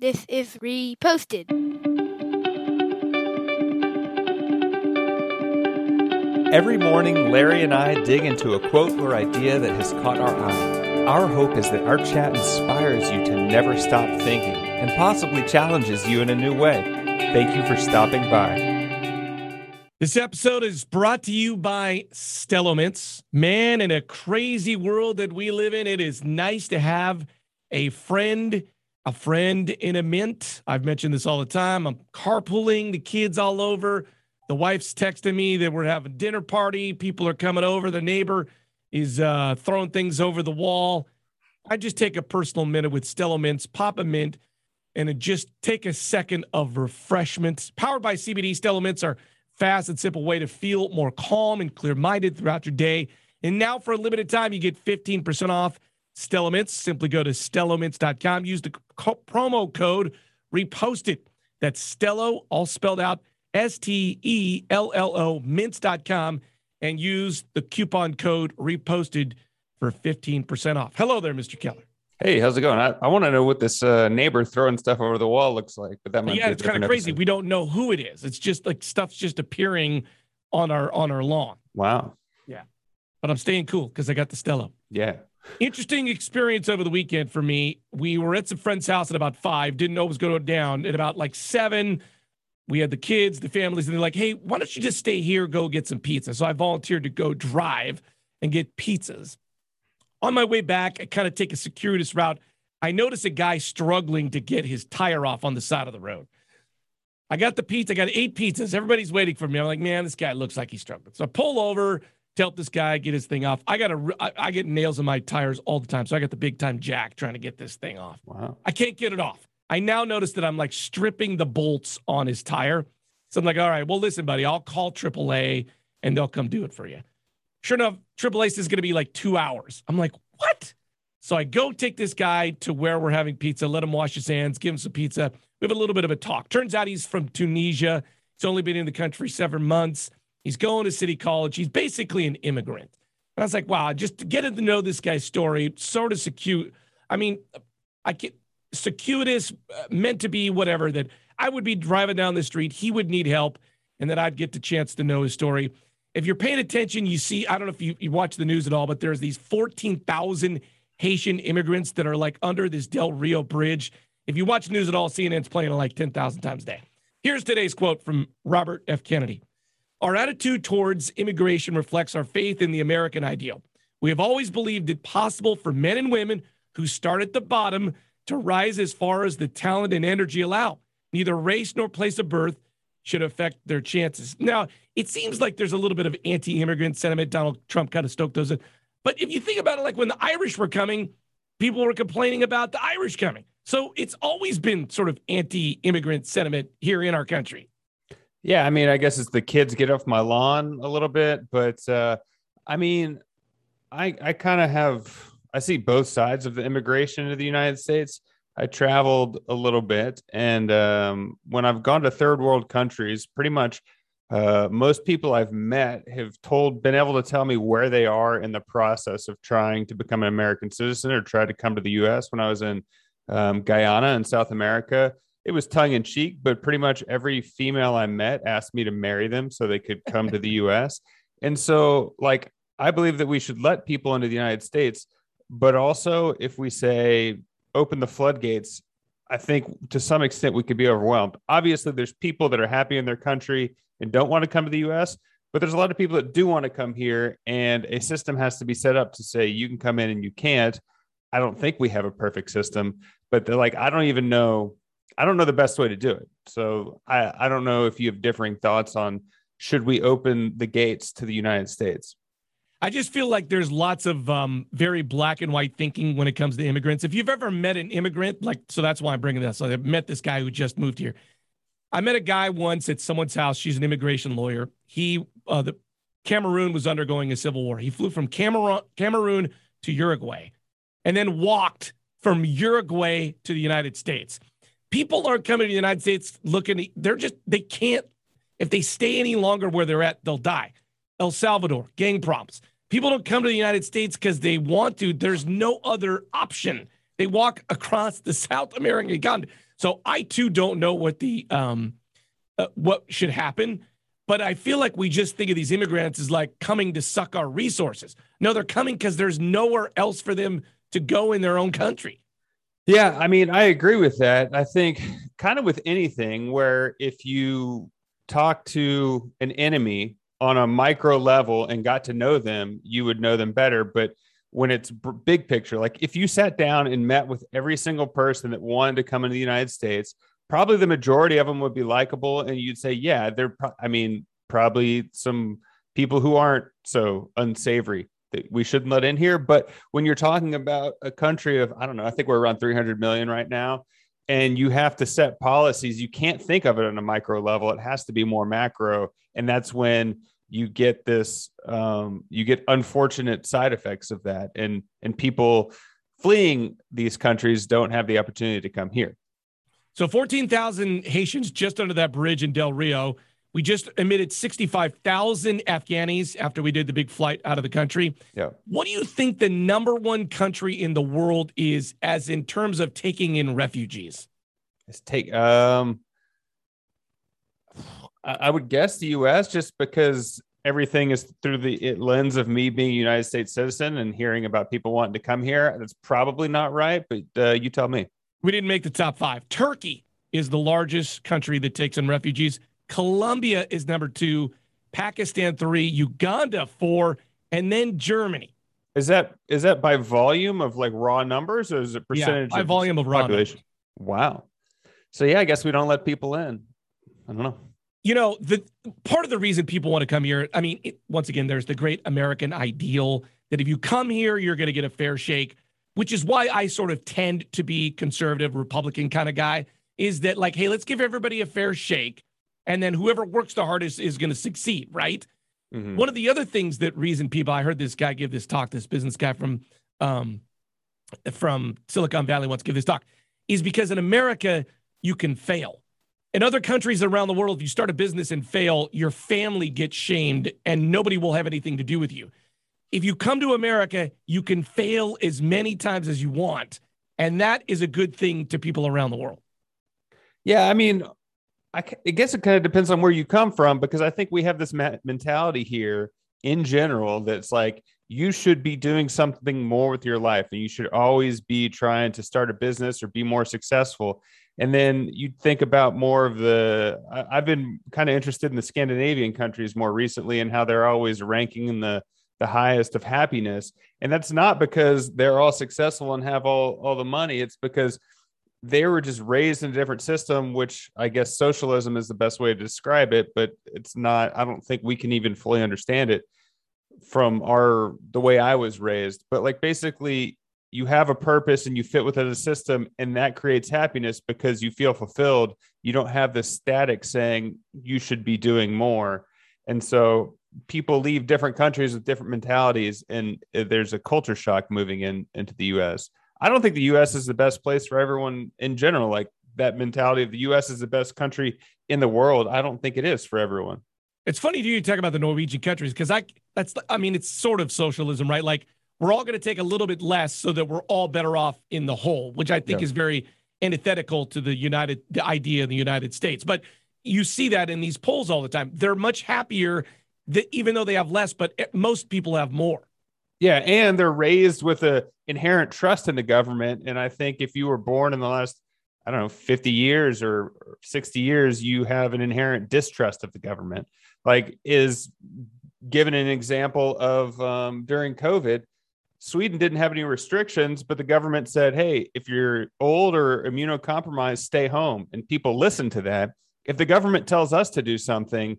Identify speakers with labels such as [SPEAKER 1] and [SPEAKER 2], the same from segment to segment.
[SPEAKER 1] This is reposted.
[SPEAKER 2] Every morning, Larry and I dig into a quote or idea that has caught our eye. Our hope is that our chat inspires you to never stop thinking and possibly challenges you in a new way. Thank you for stopping by.
[SPEAKER 3] This episode is brought to you by Stello Mints. Man, in a crazy world that we live in, it is nice to have a friend a friend in a mint. I've mentioned this all the time. I'm carpooling, the kids all over. The wife's texting me that we're having dinner party. People are coming over. The neighbor is uh, throwing things over the wall. I just take a personal minute with Stello Mints, pop a mint, and just take a second of refreshment. Powered by CBD, Stello Mints are fast and simple way to feel more calm and clear-minded throughout your day. And now for a limited time, you get 15% off Stello Mints. Simply go to stellomints.com. Use the co- promo code reposted. That's Stello, all spelled out S T E L L O, mints.com, and use the coupon code reposted for 15% off. Hello there, Mr. Keller.
[SPEAKER 4] Hey, how's it going? I, I want to know what this uh, neighbor throwing stuff over the wall looks like, but that might
[SPEAKER 3] yeah, it's kind of crazy. Episode. We don't know who it is. It's just like stuff's just appearing on our on our lawn.
[SPEAKER 4] Wow.
[SPEAKER 3] Yeah, but I'm staying cool because I got the Stello.
[SPEAKER 4] Yeah.
[SPEAKER 3] Interesting experience over the weekend for me. We were at some friend's house at about five, didn't know it was going to go down. At about like seven, we had the kids, the families, and they're like, hey, why don't you just stay here, go get some pizza? So I volunteered to go drive and get pizzas. On my way back, I kind of take a circuitous route. I notice a guy struggling to get his tire off on the side of the road. I got the pizza. I got eight pizzas. Everybody's waiting for me. I'm like, man, this guy looks like he's struggling. So I pull over, to help this guy get his thing off. I got a, I, I get nails in my tires all the time, so I got the big time jack trying to get this thing off.
[SPEAKER 4] Wow.
[SPEAKER 3] I can't get it off. I now notice that I'm like stripping the bolts on his tire. So I'm like, all right, well, listen, buddy, I'll call AAA and they'll come do it for you. Sure enough, AAA is going to be like two hours. I'm like, what? So I go take this guy to where we're having pizza, let him wash his hands, give him some pizza. We have a little bit of a talk. Turns out he's from Tunisia. He's only been in the country seven months. He's going to City College. He's basically an immigrant. And I was like, wow, just to get to know this guy's story, sort of secure. I mean, I get circuitous, uh, meant to be whatever, that I would be driving down the street. He would need help, and that I'd get the chance to know his story. If you're paying attention, you see, I don't know if you, you watch the news at all, but there's these 14,000 Haitian immigrants that are like under this Del Rio bridge. If you watch news at all, CNN's playing it like 10,000 times a day. Here's today's quote from Robert F. Kennedy. Our attitude towards immigration reflects our faith in the American ideal. We have always believed it possible for men and women who start at the bottom to rise as far as the talent and energy allow. Neither race nor place of birth should affect their chances. Now, it seems like there's a little bit of anti immigrant sentiment. Donald Trump kind of stoked those. In. But if you think about it, like when the Irish were coming, people were complaining about the Irish coming. So it's always been sort of anti immigrant sentiment here in our country.
[SPEAKER 4] Yeah, I mean, I guess it's the kids get off my lawn a little bit, but uh, I mean, I I kind of have I see both sides of the immigration to the United States. I traveled a little bit, and um, when I've gone to third world countries, pretty much uh, most people I've met have told, been able to tell me where they are in the process of trying to become an American citizen or try to come to the U.S. When I was in um, Guyana in South America, it was tongue in cheek, but pretty much every female I met asked me to marry them so they could come to the US. And so, like, I believe that we should let people into the United States, but also if we say open the floodgates, I think to some extent we could be overwhelmed. Obviously, there's people that are happy in their country and don't want to come to the US, but there's a lot of people that do want to come here, and a system has to be set up to say you can come in and you can't. I don't think we have a perfect system, but they're like, I don't even know I don't know the best way to do it. So I, I don't know if you have differing thoughts on should we open the gates to the United States?
[SPEAKER 3] I just feel like there's lots of um, very black and white thinking when it comes to immigrants. If you've ever met an immigrant, like, so that's why I'm bringing this. I met this guy who just moved here. I met a guy once at someone's house. She's an immigration lawyer. He, uh, the Cameroon was undergoing a civil war. He flew from Cameroon, Cameroon to Uruguay, and then walked from Uruguay to the United States people aren't coming to the United States looking, they're just, they can't, if they stay any longer where they're at, they'll die. El Salvador, gang problems. People don't come to the United States because they want to. There's no other option. They walk across the South American continent. So I too don't know what the um uh, what should happen, but I feel like we just think of these immigrants as like coming to suck our resources. No, they're coming because there's nowhere else for them to go in their own country.
[SPEAKER 4] Yeah, I mean, I agree with that. I think kind of with anything where if you talk to an enemy on a micro level and got to know them, you would know them better. But when it's big picture, like if you sat down and met with every single person that wanted to come into the United States, probably the majority of them would be likable. And you'd say, yeah, they're, pro- I mean, probably some people who aren't so unsavory that we shouldn't let in here. But when you're talking about a country of, I don't know, I think we're around 300 million right now, and you have to set policies, you can't think of it on a micro level. It has to be more macro. And that's when you get this um, you get unfortunate side effects of that and and people fleeing these countries don't have the opportunity to come here
[SPEAKER 3] so 14,000 Haitians just under that bridge in Del Rio. We just emitted 65,000 Afghanis after we did the big flight out of the country.
[SPEAKER 4] Yeah.
[SPEAKER 3] What do you think the number one country in the world is as in terms of taking in refugees?
[SPEAKER 4] Let's take um I would guess the U.S. just because everything is through the lens of me being a United States citizen and hearing about people wanting to come here. That's probably not right, but uh, you tell me.
[SPEAKER 3] We didn't make the top five. Turkey is the largest country that takes in refugees. Colombia is number two. Pakistan three. Uganda four, and then Germany.
[SPEAKER 4] Is that is that by volume of like raw numbers, or is it percentage?
[SPEAKER 3] Yeah, by volume of raw population?
[SPEAKER 4] Numbers. Wow. So yeah, I guess we don't let people in. I don't know
[SPEAKER 3] you know, the part of the reason people want to come here, I mean, it, once again, there's the great American ideal that if you come here, you're going to get a fair shake, which is why I sort of tend to be conservative, Republican kind of guy, is that like, hey, let's give everybody a fair shake. And then whoever works the hardest is going to succeed, right? Mm-hmm. One of the other things that reason people, I heard this guy give this talk, this business guy from, um, from Silicon Valley wants to give this talk, is because in America, you can fail in other countries around the world, if you start a business and fail, your family gets shamed and nobody will have anything to do with you. If you come to America, you can fail as many times as you want. And that is a good thing to people around the world.
[SPEAKER 4] Yeah. I mean, I, guess it kind of depends on where you come from because I think we have this mentality here in general that's like you should be doing something more with your life and you should always be trying to start a business or be more successful. And then you think about more of the i've been kind of interested in the scandinavian countries more recently and how they're always ranking in the the highest of happiness. And that's not because they're all successful and have all all the money it's because they were just raised in a different system which i guess socialism is the best way to describe it but it's not i don't think we can even fully understand it from our the way i was raised. But like basically you have a purpose and you fit within a system and that creates happiness because you feel fulfilled. You don't have the static saying you should be doing more. And so people leave different countries with different mentalities and uh, there's a culture shock moving in into the us i don't think the us is the best place for everyone in general like that mentality of the us is the best country in the world i don't think it is for everyone
[SPEAKER 3] it's funny to you talk about the norwegian countries because i that's i mean it's sort of socialism right like we're all going to take a little bit less so that we're all better off in the whole, which I think yeah. is very antithetical to the United the idea of the United States. But you see that in these polls all the time. They're much happier that even though they have less, but eh, most people have more.
[SPEAKER 4] Yeah, and they're raised with a inherent trust in the government. And I think if you were born in the last, I don't know, 50 years or 60 years, you have an inherent distrust of the government. Like is given an example of um, during COVID, Sweden didn't have any restrictions, but the government said, hey, if you're old or immunocompromised, stay home. And people listen to that. If the government tells us to do something,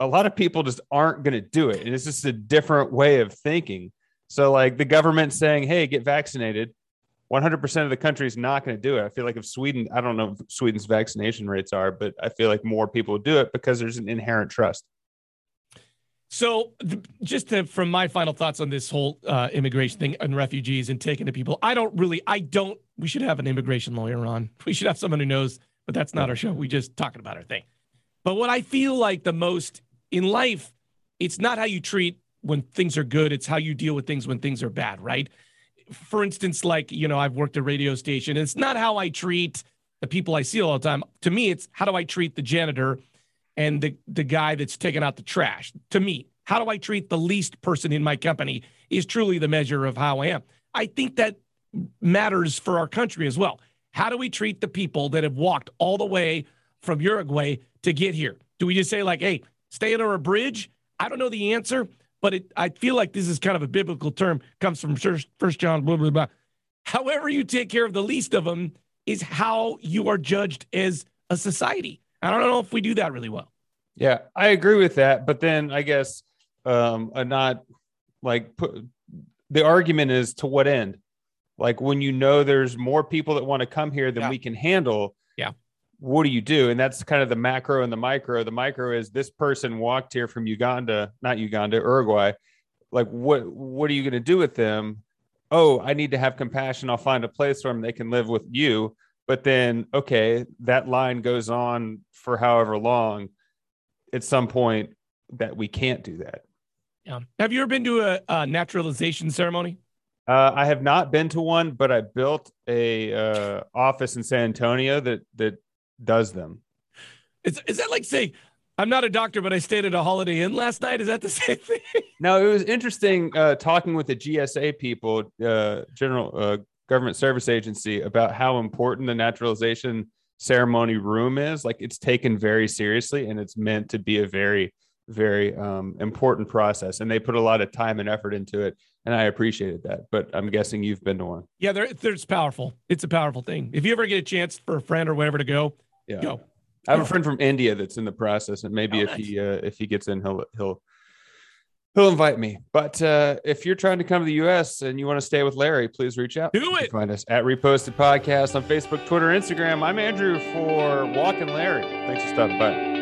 [SPEAKER 4] a lot of people just aren't going to do it. And it's just a different way of thinking. So, like the government saying, hey, get vaccinated, 100% of the country is not going to do it. I feel like if Sweden, I don't know if Sweden's vaccination rates are, but I feel like more people do it because there's an inherent trust.
[SPEAKER 3] So, just to, from my final thoughts on this whole uh, immigration thing and refugees and taking to people, I don't really, I don't. We should have an immigration lawyer on. We should have someone who knows, but that's not our show. We just talking about our thing. But what I feel like the most in life, it's not how you treat when things are good. It's how you deal with things when things are bad, right? For instance, like you know, I've worked a radio station. It's not how I treat the people I see all the time. To me, it's how do I treat the janitor and the, the guy that's taking out the trash? To me, how do I treat the least person in my company is truly the measure of how I am. I think that matters for our country as well. How do we treat the people that have walked all the way from Uruguay to get here? Do we just say, like, hey, stay under a bridge? I don't know the answer, but it, I feel like this is kind of a biblical term, comes from First John, blah, blah, blah. However, you take care of the least of them is how you are judged as a society. I don't know if we do that really well.
[SPEAKER 4] Yeah, I agree with that. But then I guess um, a not like put, the argument is to what end? Like when you know there's more people that want to come here than
[SPEAKER 3] Yeah.
[SPEAKER 4] we can handle. What do you do? And that's kind of the macro and the micro. The micro is this person walked here from Uganda, not Uganda, Uruguay. Like what what are you going to do with them? Oh, I need to have compassion. I'll find a place for them. They can live with you. But then, okay, that line goes on for however long. At some point, that we can't do that.
[SPEAKER 3] Yeah. Have you ever been to a, a naturalization ceremony?
[SPEAKER 4] Uh, I have not been to one, but I built a uh, office in San Antonio that that does them.
[SPEAKER 3] Is, is that like saying, I'm not a doctor, but I stayed at a Holiday Inn last night? Is that the same thing?
[SPEAKER 4] No, it was interesting uh, talking with the GSA people, uh, General uh, Government Service Agency, about how important the naturalization ceremony room is. Like it's taken very seriously, and it's meant to be a very, very um, important process. And they put a lot of time and effort into it, and I appreciated that. But I'm guessing you've been to one.
[SPEAKER 3] yeah, they're, they're, it's powerful. It's a powerful thing. If you ever get a chance for a friend or whatever to go,
[SPEAKER 4] Yeah.
[SPEAKER 3] go.
[SPEAKER 4] I have a friend from India that's in the process, and maybe
[SPEAKER 3] Oh,
[SPEAKER 4] if
[SPEAKER 3] nice.
[SPEAKER 4] he uh, if he gets in, he'll he'll he'll invite me. But uh, if you're trying to come to the U.S. and you want to stay with Larry, please reach out.
[SPEAKER 3] Do it.
[SPEAKER 4] Find us at Reposted Podcast on Facebook, Twitter, Instagram. I'm Andrew for Walking Larry. Thanks for stopping by.